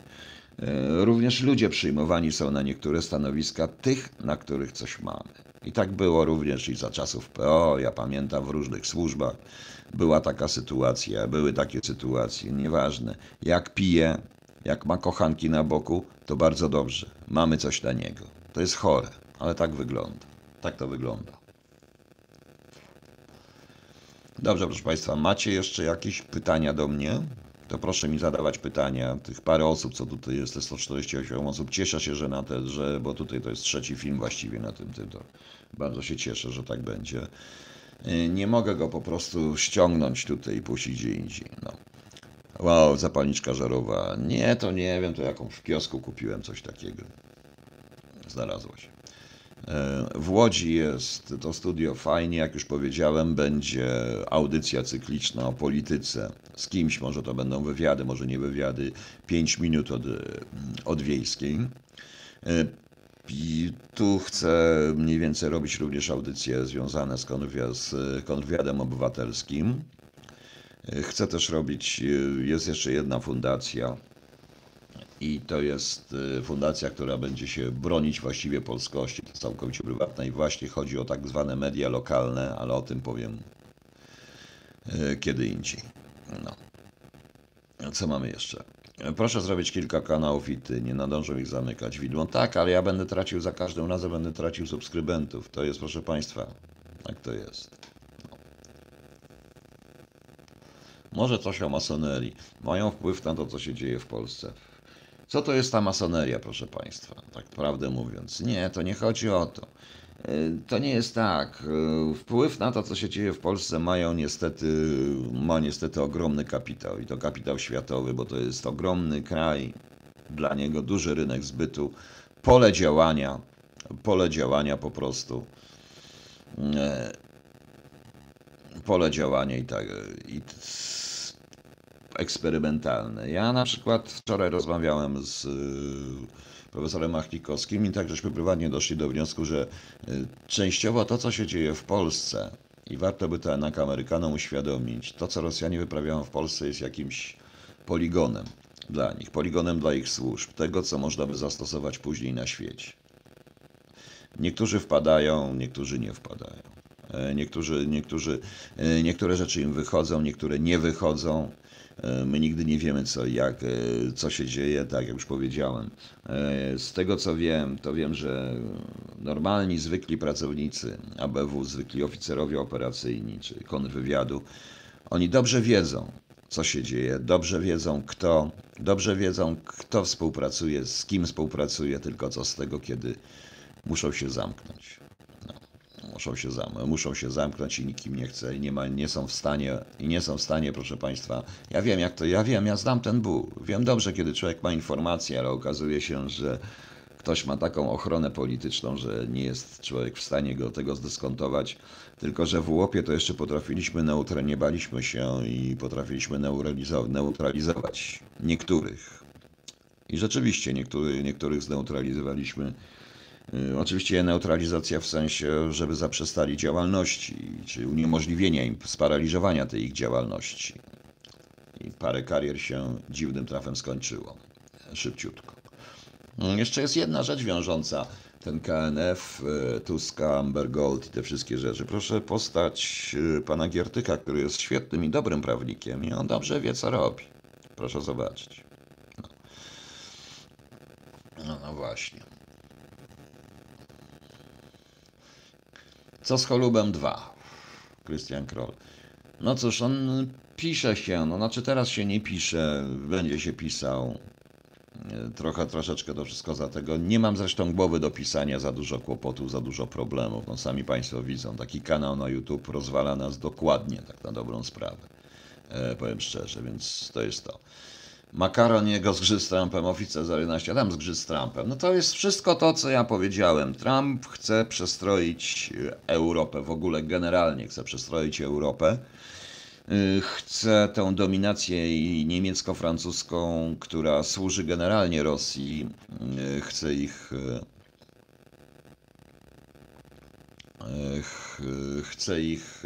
e, również ludzie przyjmowani są na niektóre stanowiska tych, na których coś mamy. I tak było również i za czasów PO, ja pamiętam w różnych służbach była taka sytuacja, były takie sytuacje, nieważne. Jak pije, jak ma kochanki na boku, to bardzo dobrze. Mamy coś dla niego. To jest chore, ale tak wygląda. Tak to wygląda. Dobrze, proszę Państwa, macie jeszcze jakieś pytania do mnie? To proszę mi zadawać pytania. Tych parę osób, co tutaj jest, te 148 osób, cieszę się, że na te, że, bo tutaj to jest trzeci film właściwie na tym, to bardzo się cieszę, że tak będzie. Yy, Nie mogę go po prostu ściągnąć tutaj i puścić gdzie indziej. No. Wow, zapalniczka żarowa. Nie, to nie wiem, to jakąś w kiosku kupiłem coś takiego. Znalazło się. E, W Łodzi jest to studio fajnie, jak już powiedziałem, będzie audycja cykliczna o polityce z kimś, może to będą wywiady, może nie wywiady, 5 minut od, od wiejskiej. E, I tu chcę mniej więcej robić również audycje związane z, konwia- z kontrwywiadem obywatelskim. Chcę też robić, e, jest jeszcze jedna fundacja, i to jest y, fundacja, która będzie się bronić właściwie polskości. To całkowicie prywatna i właśnie chodzi o tak zwane media lokalne, ale o tym powiem y, kiedy indziej. No. Co mamy jeszcze? Proszę zrobić kilka kanałów i ty, nie nadążą ich zamykać widłą. Tak, ale ja będę tracił za każdym razem, będę tracił subskrybentów. To jest, proszę Państwa, tak to jest. Może coś o masonerii. Mają wpływ na to, co się dzieje w Polsce. Co to jest ta masoneria, proszę Państwa? Tak prawdę mówiąc. Nie, to nie chodzi o to. Y, To nie jest tak. Y, Wpływ na to, co się dzieje w Polsce, mają niestety, ma niestety ogromny kapitał. I to kapitał światowy, bo to jest ogromny kraj, dla niego duży rynek zbytu, pole działania, pole działania po prostu. Pole działania i tak. I eksperymentalne. Ja na przykład wczoraj rozmawiałem z y, profesorem Machnikowskim i tak żeśmy prywatnie doszli do wniosku, że y, częściowo to, co się dzieje w Polsce i warto by to jednak Amerykanom uświadomić, to, co Rosjanie wyprawiają w Polsce jest jakimś poligonem dla nich, poligonem dla ich służb, tego, co można by zastosować później na świecie. Niektórzy wpadają, niektórzy nie wpadają. E, Niektórzy, niektórzy, e, niektóre rzeczy im wychodzą, niektóre nie wychodzą. E, My nigdy nie wiemy, co, jak, co się dzieje, tak jak już powiedziałem. Z tego co wiem, to wiem, że normalni, zwykli pracownicy ABW, zwykli oficerowie operacyjni czy kontrwywiadu, oni dobrze wiedzą, co się dzieje, dobrze wiedzą kto, dobrze wiedzą kto współpracuje, z kim współpracuje, tylko co z tego, kiedy muszą się zamknąć. Muszą, się zam muszą się zamknąć i nikim nie chce i nie, ma, nie są w stanie, i nie są w stanie, proszę Państwa, ja wiem jak to, ja wiem, ja znam ten ból. Wiem dobrze, kiedy człowiek ma informacje, ale okazuje się, że ktoś ma taką ochronę polityczną, że nie jest człowiek w stanie go tego zdyskontować. Tylko, że w łopie to jeszcze potrafiliśmy neutralizować, nie baliśmy się i potrafiliśmy neutralizować niektórych. I rzeczywiście niektóry, niektórych zneutralizowaliśmy. Y, Oczywiście neutralizacja w sensie, żeby zaprzestali działalności, czy uniemożliwienia im, sparaliżowania tej ich działalności. I parę karier się dziwnym trafem skończyło. Szybciutko. Mm, Jeszcze jest jedna rzecz wiążąca ten KNF, y, Tuska, Amber Gold i te wszystkie rzeczy. Proszę postać y, pana Giertyka, który jest świetnym i dobrym prawnikiem i on dobrze wie, co robi. Proszę zobaczyć. No, no właśnie. Co z Cholubem 2? Krystian Kroll. No cóż, on pisze się, no znaczy teraz się nie pisze, będzie się pisał. Trochę, troszeczkę to wszystko za tego. Nie mam zresztą głowy do pisania, za dużo kłopotów, za dużo problemów. No sami Państwo widzą, taki kanał na YouTube rozwala nas dokładnie, tak na dobrą sprawę. E, powiem szczerze, więc to jest to. Makaron jego zgrzyt z Trumpem, oficer 11, tam zgrzyt z Trumpem. No to jest wszystko to, co ja powiedziałem. Trump chce przestroić e, Europę, w ogóle generalnie chce przestroić Europę. Y, Chce tę dominację niemiecko-francuską, która służy generalnie Rosji, y, chce ich. y, ch- Chce ich.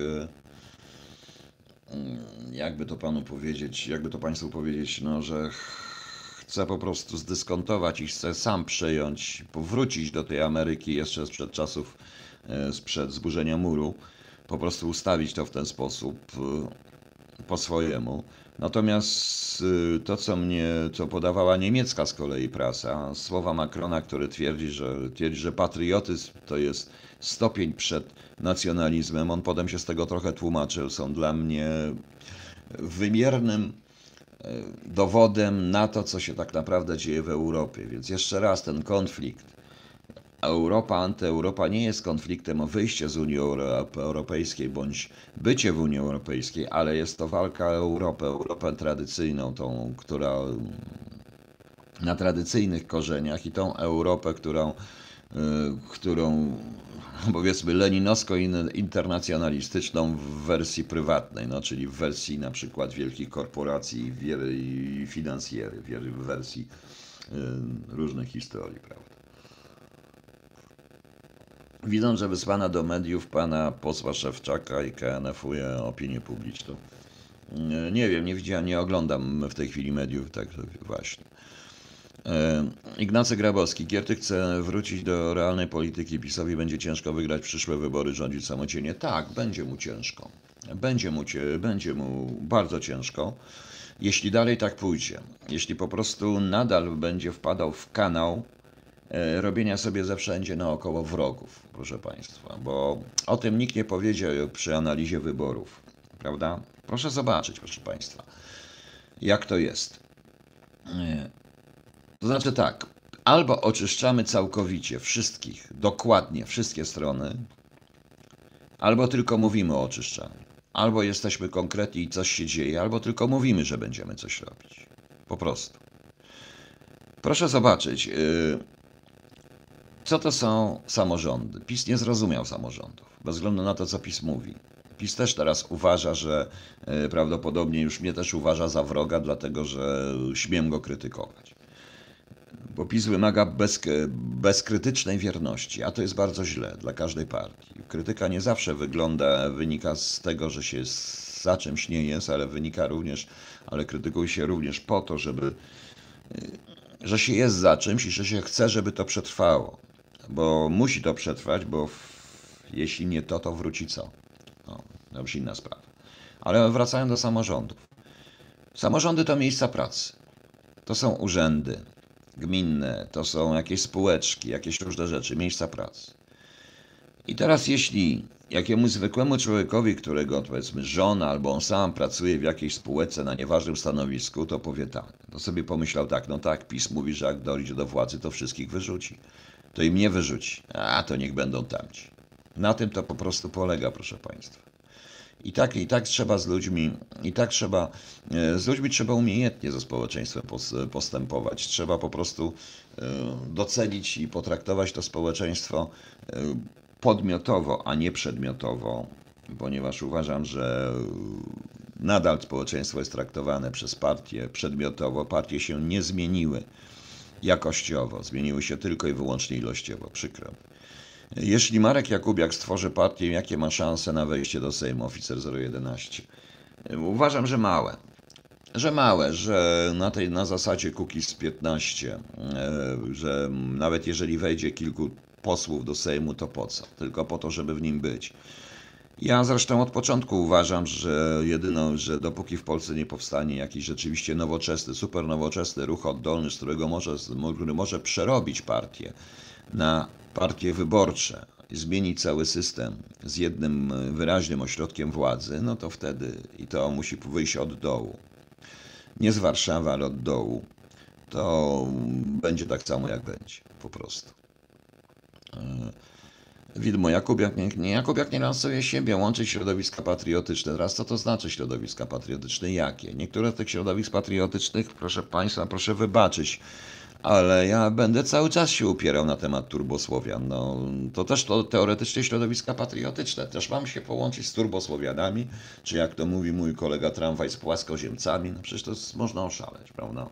Mm, Jakby to panu powiedzieć, jakby to państwu powiedzieć, no, że ch- chce po prostu zdyskontować i chce sam przejąć, powrócić do tej Ameryki jeszcze sprzed czasów, y, sprzed zburzenia muru, po prostu ustawić to w ten sposób. y, po swojemu. Natomiast y, to, co mnie, co podawała niemiecka z kolei prasa, słowa Macrona, który twierdzi, że, twierdzi, że patriotyzm to jest stopień przed nacjonalizmem, on potem się z tego trochę tłumaczył, są dla mnie wymiernym e, dowodem na to, co się tak naprawdę dzieje w Europie. Więc jeszcze raz ten konflikt Europa, antyeuropa nie jest konfliktem o wyjście z Unii Europejskiej bądź bycie w Unii Europejskiej, ale jest to walka o Europę, Europę tradycyjną, tą, która na tradycyjnych korzeniach i tą Europę, którą, y, którą powiedzmy leninowsko-internacjonalistyczną w wersji prywatnej, no, czyli w wersji na przykład wielkich korporacji i finansjery, w wersji y, różnych historii, prawda. Widzą, że wysłana do mediów pana posła Szewczaka i KNF-uje opinię publiczną. Nie wiem, nie widziałem, nie oglądam w tej chwili mediów, tak właśnie. E, Ignacy Grabowski. Gierty chce wrócić do realnej polityki. PiSowi będzie ciężko wygrać przyszłe wybory, rządzić samodzielnie. Tak, będzie mu ciężko. Będzie mu, będzie mu bardzo ciężko, jeśli dalej tak pójdzie. Jeśli po prostu nadal będzie wpadał w kanał e, robienia sobie ze wszędzie naokoło wrogów, proszę Państwa, bo o tym nikt nie powiedział przy analizie wyborów, prawda? Proszę zobaczyć, proszę Państwa, jak to jest. E, to znaczy tak, albo oczyszczamy całkowicie wszystkich, dokładnie wszystkie strony, albo tylko mówimy o oczyszczaniu. Albo jesteśmy konkretni i coś się dzieje, albo tylko mówimy, że będziemy coś robić. Po prostu. Proszę zobaczyć, yy, co to są samorządy. PiS nie zrozumiał samorządów, bez względu na to, co PiS mówi. PiS też teraz uważa, że yy, prawdopodobnie już mnie też uważa za wroga, dlatego że śmiem go krytykować bo PiS wymaga bez, bezkrytycznej wierności, a to jest bardzo źle dla każdej partii. Krytyka nie zawsze wygląda, wynika z tego, że się za czymś nie jest, ale wynika również, ale krytykuje się również po to, żeby, y, że się jest za czymś i że się chce, żeby to przetrwało. Bo musi to przetrwać, bo jeśli nie to, to wróci co? No, to już inna sprawa. Ale wracając do samorządów. Samorządy to miejsca pracy. To są urzędy, gminne, to są jakieś spółeczki, jakieś różne rzeczy, miejsca pracy. I teraz jeśli jakiemuś zwykłemu człowiekowi, którego powiedzmy żona albo on sam pracuje w jakiejś spółce na nieważnym stanowisku, to powie tak. To sobie pomyślał tak, no tak, PiS mówi, że jak dojdzie do władzy, to wszystkich wyrzuci. To im nie wyrzuci, a to niech będą tamci. Na tym to po prostu polega, proszę Państwa. I tak, I tak trzeba z ludźmi, i tak trzeba, e, z ludźmi trzeba umiejętnie ze społeczeństwem postępować. Trzeba po prostu e, docenić i potraktować to społeczeństwo e, podmiotowo, a nie przedmiotowo, ponieważ uważam, że nadal społeczeństwo jest traktowane przez partie przedmiotowo. Partie się nie zmieniły jakościowo, zmieniły się tylko i wyłącznie ilościowo. Przykro. Jeśli Marek Jakubiak stworzy partię, jakie ma szanse na wejście do Sejmu Oficer 011? Uważam, że małe. Że małe, że na tej na zasadzie Kukiz 15, e, że nawet jeżeli wejdzie kilku posłów do Sejmu, to po co? Tylko po to, żeby w nim być. Ja zresztą od początku uważam, że jedyną, że dopóki w Polsce nie powstanie jakiś rzeczywiście nowoczesny, super nowoczesny ruch oddolny, z którego może, który może przerobić partię na partie wyborcze, zmienić cały system z jednym e, wyraźnym ośrodkiem władzy, no to wtedy i to musi wyjść od dołu. Nie z Warszawy, ale od dołu. To będzie tak samo, jak będzie, po prostu. Widmo, Jakubiak nie, nie, Jakubiak nie lansuje siebie, łączy środowiska patriotyczne. Teraz co to znaczy środowiska patriotyczne? Jakie? Niektóre z tych środowisk patriotycznych, proszę Państwa, proszę wybaczyć, ale ja będę cały czas się upierał na temat turbosłowian. No, to też to teoretycznie środowiska patriotyczne. Też mam się połączyć z turbosłowianami, czy jak to mówi mój kolega tramwaj z płaskoziemcami. No przecież to jest, można oszaleć, prawda?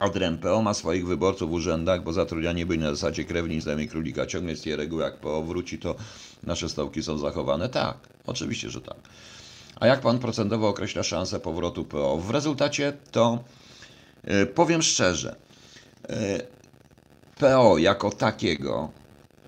Od RMPO ma swoich wyborców w urzędach, bo zatrudnianie byli na zasadzie krewni znajomych królika. Ciągle jest tej reguły, jak PO wróci, to nasze stołki są zachowane. Tak, oczywiście, że tak. A jak pan procentowo określa szansę powrotu PO? W rezultacie to E, powiem szczerze, e, PO jako takiego,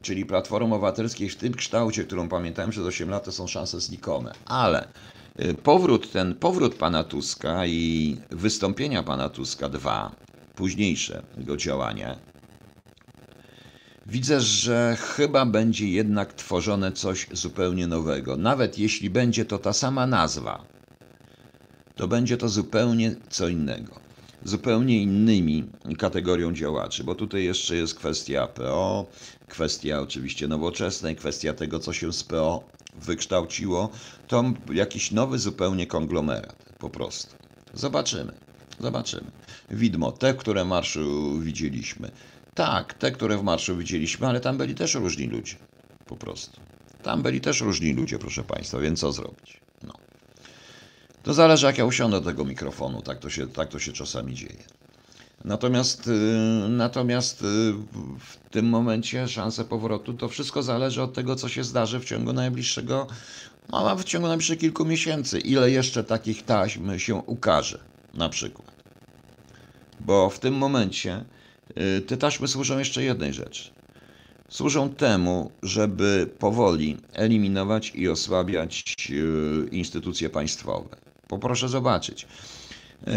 czyli Platformy Obywatelskiej w tym kształcie, którą pamiętałem przez 8 lat, to są szanse znikome. Ale e, powrót, ten powrót pana Tuska i wystąpienia pana Tuska dwa, późniejsze jego działania, widzę, że chyba będzie jednak tworzone coś zupełnie nowego. Nawet jeśli będzie to ta sama nazwa, to będzie to zupełnie co innego. zupełnie innymi kategorią działaczy, bo tutaj jeszcze jest kwestia PO, kwestia oczywiście nowoczesnej, kwestia tego, co się z PO wykształciło, to jakiś nowy zupełnie konglomerat, po prostu. Zobaczymy, zobaczymy. Widmo, te, które w marszu widzieliśmy. Tak, te, które w marszu widzieliśmy, ale tam byli też różni ludzie, po prostu. Tam byli też różni ludzie, proszę Państwa, więc co zrobić? No. To zależy, jak ja usiądę do tego mikrofonu, tak to się, tak to się czasami dzieje. Natomiast, y, natomiast y, w tym momencie szanse powrotu to wszystko zależy od tego, co się zdarzy w ciągu najbliższego, no, w ciągu najbliższych kilku miesięcy. Ile jeszcze takich taśm się ukaże, na przykład. Bo w tym momencie y, te taśmy służą jeszcze jednej rzeczy. Służą temu, żeby powoli eliminować i osłabiać instytucje państwowe. Poproszę zobaczyć. E,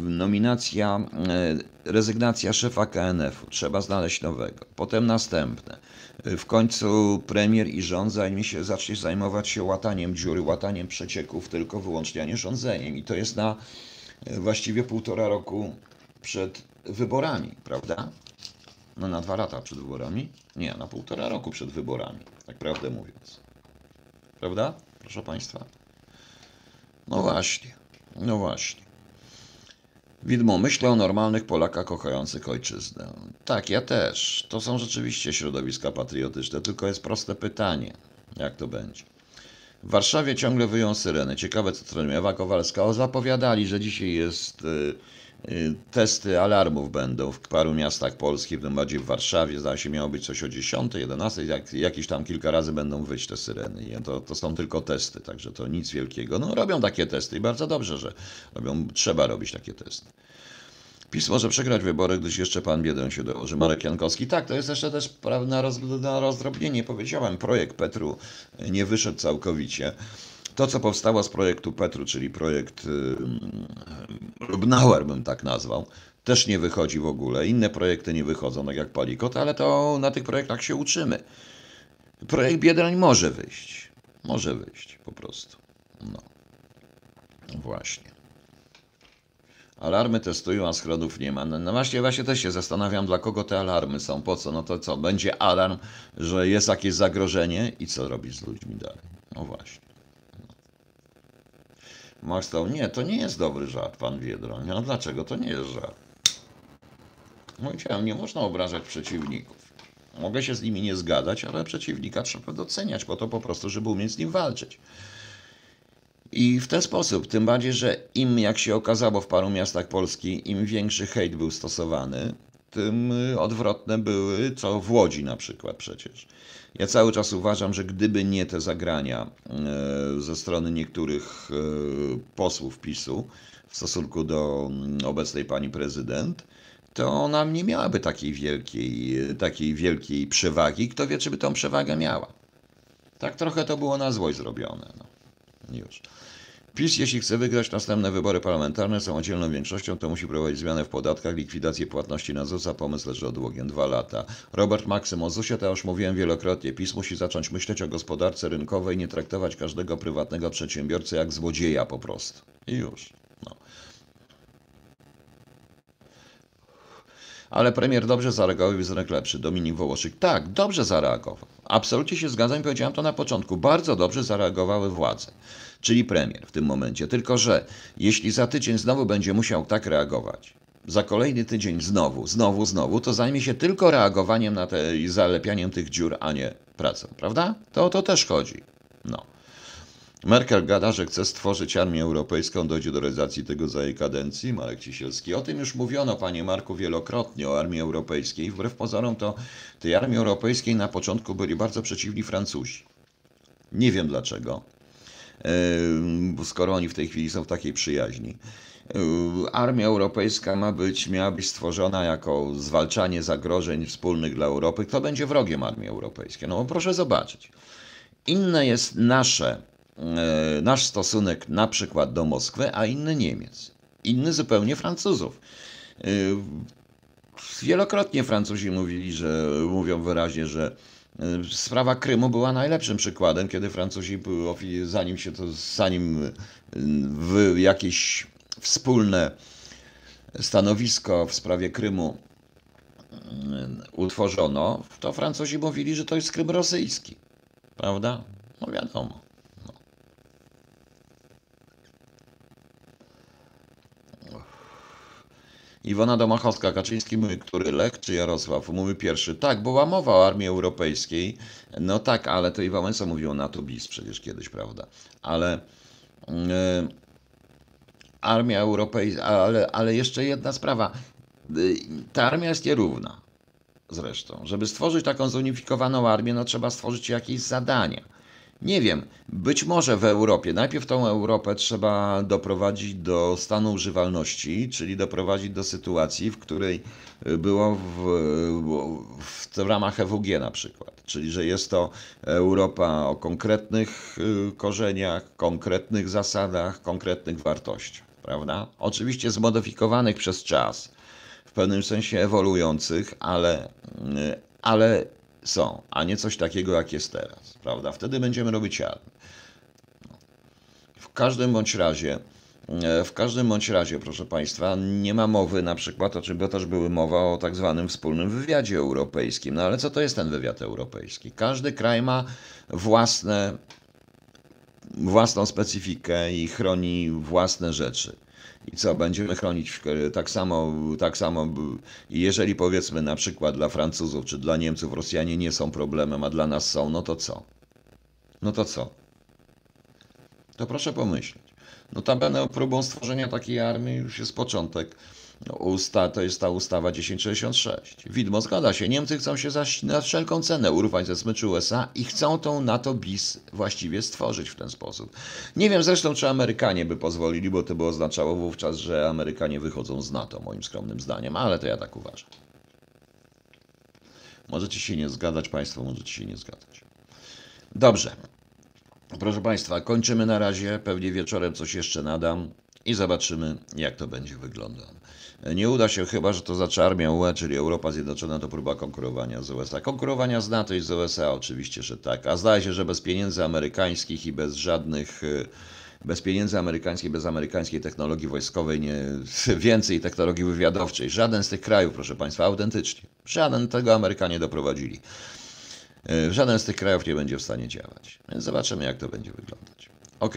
nominacja, e, rezygnacja szefa KNF-u, trzeba znaleźć nowego. Potem następne. E, w końcu premier i rząd zajmie się, zacznie zajmować się łataniem dziury, łataniem przecieków, tylko wyłącznie, a nie rządzeniem. I to jest na właściwie półtora roku przed wyborami, prawda? No na dwa lata przed wyborami? Nie, na półtora roku przed wyborami, tak prawdę mówiąc. Prawda? Proszę Państwa. No właśnie. No właśnie. Widmo, myślę o normalnych Polakach kochających ojczyznę. Tak, ja też. To są rzeczywiście środowiska patriotyczne, tylko jest proste pytanie, jak to będzie. W Warszawie ciągle wyją syreny. Ciekawe, co Ewa Kowalska. O, zapowiadali, że dzisiaj jest y, y, testy alarmów będą w paru miastach polskich, w tym bardziej w Warszawie. Zdaje się, miało być coś o 10, 11, jak, jakieś tam kilka razy będą wyjść te syreny. I to, to są tylko testy, także to nic wielkiego. No robią takie testy i bardzo dobrze, że robią, trzeba robić takie testy. PiS może przegrać wybory, gdyż jeszcze pan Biedroń się dołoży. Marek Jankowski. Tak, to jest jeszcze też na, roz, na rozdrobnienie. Powiedziałem, projekt Petru nie wyszedł całkowicie. To, co powstało z projektu Petru, czyli projekt Lubnauer bym tak nazwał, też nie wychodzi w ogóle. Inne projekty nie wychodzą, tak jak Palikot, ale to na tych projektach się uczymy. Projekt Biedroń może wyjść. Może wyjść po prostu. No. Właśnie. Alarmy testują, a schronów nie ma. No, no właśnie, właśnie też się zastanawiam, dla kogo te alarmy są, po co? No to co, będzie alarm, że jest jakieś zagrożenie i co robić z ludźmi dalej? No właśnie. No. Max to, nie, to nie jest dobry żart, pan Wiedroń. No dlaczego to nie jest żart? Mówiłem, nie można obrażać przeciwników. Mogę się z nimi nie zgadzać, ale przeciwnika trzeba doceniać po to po prostu, żeby umieć z nim walczyć. I w ten sposób, tym bardziej, że im, jak się okazało w paru miastach Polski, im większy hejt był stosowany, tym y, odwrotne były, co w Łodzi na przykład przecież. Ja cały czas uważam, że gdyby nie te zagrania y, ze strony niektórych y, posłów PiSu w stosunku do mm, obecnej pani prezydent, to ona nie miałaby takiej wielkiej, takiej wielkiej przewagi. Kto wie, czy by tą przewagę miała. Tak trochę to było na złość zrobione. No. Już. PiS, jeśli chce wygrać następne wybory parlamentarne są oddzielną większością, to musi prowadzić zmianę w podatkach, likwidację płatności na ZUS, a pomysł leży odłogiem dwa lata. Robert Maksym o ZUSie to już mówiłem wielokrotnie. PiS musi zacząć myśleć o gospodarce rynkowej, nie traktować każdego prywatnego przedsiębiorcy jak złodzieja po prostu. I już. No. Ale premier dobrze zareagował i wizerunek lepszy. Dominik Wołoszyk. Tak, dobrze zareagował. Absolutnie się zgadzam i powiedziałem to na początku. Bardzo dobrze zareagowały władze czyli premier w tym momencie. Tylko, że jeśli za tydzień znowu będzie musiał tak reagować, za kolejny tydzień znowu, znowu, znowu, to zajmie się tylko reagowaniem na te i zalepianiem tych dziur, a nie pracą, prawda? To o to też chodzi. No. Merkel gada, że chce stworzyć armię europejską, dojdzie do realizacji tego za jej kadencji. Marek Cisielski. O tym już mówiono, panie Marku, wielokrotnie, o armii europejskiej. Wbrew pozorom to tej armii europejskiej na początku byli bardzo przeciwni Francuzi. Nie wiem dlaczego skoro oni w tej chwili są w takiej przyjaźni. Armia Europejska ma być, miała być stworzona jako zwalczanie zagrożeń wspólnych dla Europy. Kto będzie wrogiem Armii Europejskiej? No proszę zobaczyć. Inne jest nasze, nasz stosunek na przykład do Moskwy, a inny Niemiec. Inny zupełnie Francuzów. E, wielokrotnie Francuzi mówili, że mówią wyraźnie, że Sprawa Krymu była najlepszym przykładem, kiedy Francuzi, zanim się to, zanim w jakieś wspólne stanowisko w sprawie Krymu utworzono, to Francuzi mówili, że to jest Krym rosyjski. Prawda? No wiadomo. Iwona Domachowska, Kaczyński mówi, który Lech czy Jarosław? Mówi pierwszy. Tak, była mowa o armii europejskiej. No tak, ale to i Wałęsa mówił o NATO bis przecież kiedyś, prawda? Ale yy, armia europejska, ale, ale jeszcze jedna sprawa. Yy, ta armia jest nierówna zresztą. Żeby stworzyć taką zunifikowaną armię, no trzeba stworzyć jakieś zadania. Nie wiem, być może w Europie, najpierw tą Europę trzeba doprowadzić do stanu używalności, czyli doprowadzić do sytuacji, w której było w, w, w ramach EWG na przykład. Czyli, że jest to Europa o konkretnych y, korzeniach, konkretnych zasadach, konkretnych wartościach, prawda? Oczywiście zmodyfikowanych przez czas, w pewnym sensie ewoluujących, ale, y, ale są, a nie coś takiego, jak jest teraz, prawda? Wtedy będziemy robić armię. W każdym bądź razie, e, w każdym bądź razie, proszę Państwa, nie ma mowy na przykład, o czym też były mowa o tak zwanym wspólnym wywiadzie europejskim. No ale co to jest ten wywiad europejski? Każdy kraj ma własne, własną specyfikę i chroni własne rzeczy. I co, będziemy chronić tak samo, tak samo, jeżeli powiedzmy na przykład dla Francuzów czy dla Niemców Rosjanie nie są problemem, a dla nas są, no to co? No to co? To proszę pomyśleć. No będą próbą stworzenia takiej armii już jest początek. Usta, to jest ta ustawa 1066. Widmo zgadza się. Niemcy chcą się zaś na wszelką cenę urwać ze smyczu USA i chcą tą NATO bis właściwie stworzyć w ten sposób. Nie wiem zresztą, czy Amerykanie by pozwolili, bo to by oznaczało wówczas, że Amerykanie wychodzą z NATO, moim skromnym zdaniem, ale to ja tak uważam. Możecie się nie zgadzać, Państwo możecie się nie zgadzać. Dobrze. Proszę Państwa, kończymy na razie. Pewnie wieczorem coś jeszcze nadam i zobaczymy, jak to będzie wyglądało. Nie uda się chyba, że to znaczy armia UE, czyli Europa Zjednoczona, to próba konkurowania z USA. Konkurowania z NATO i z USA oczywiście, że tak. A zdaje się, że bez pieniędzy amerykańskich i bez żadnych y, bez pieniędzy amerykańskich, bez amerykańskiej technologii wojskowej, nie, więcej technologii wywiadowczej. Żaden z tych krajów, proszę Państwa, autentycznie, żaden tego Amerykanie doprowadzili. Y, żaden z tych krajów nie będzie w stanie działać. Więc zobaczymy, jak to będzie wyglądać. Ok.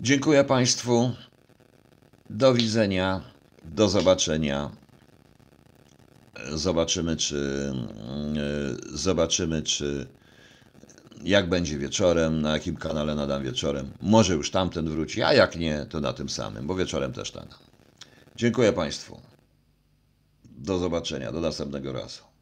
Dziękuję Państwu. Do widzenia, do zobaczenia. Zobaczymy, czy e, zobaczymy, czy jak będzie wieczorem, na jakim kanale nadam wieczorem. Może już tamten wróci, a jak nie, to na tym samym, bo wieczorem też nadam. Dziękuję Państwu. Do zobaczenia, do następnego razu.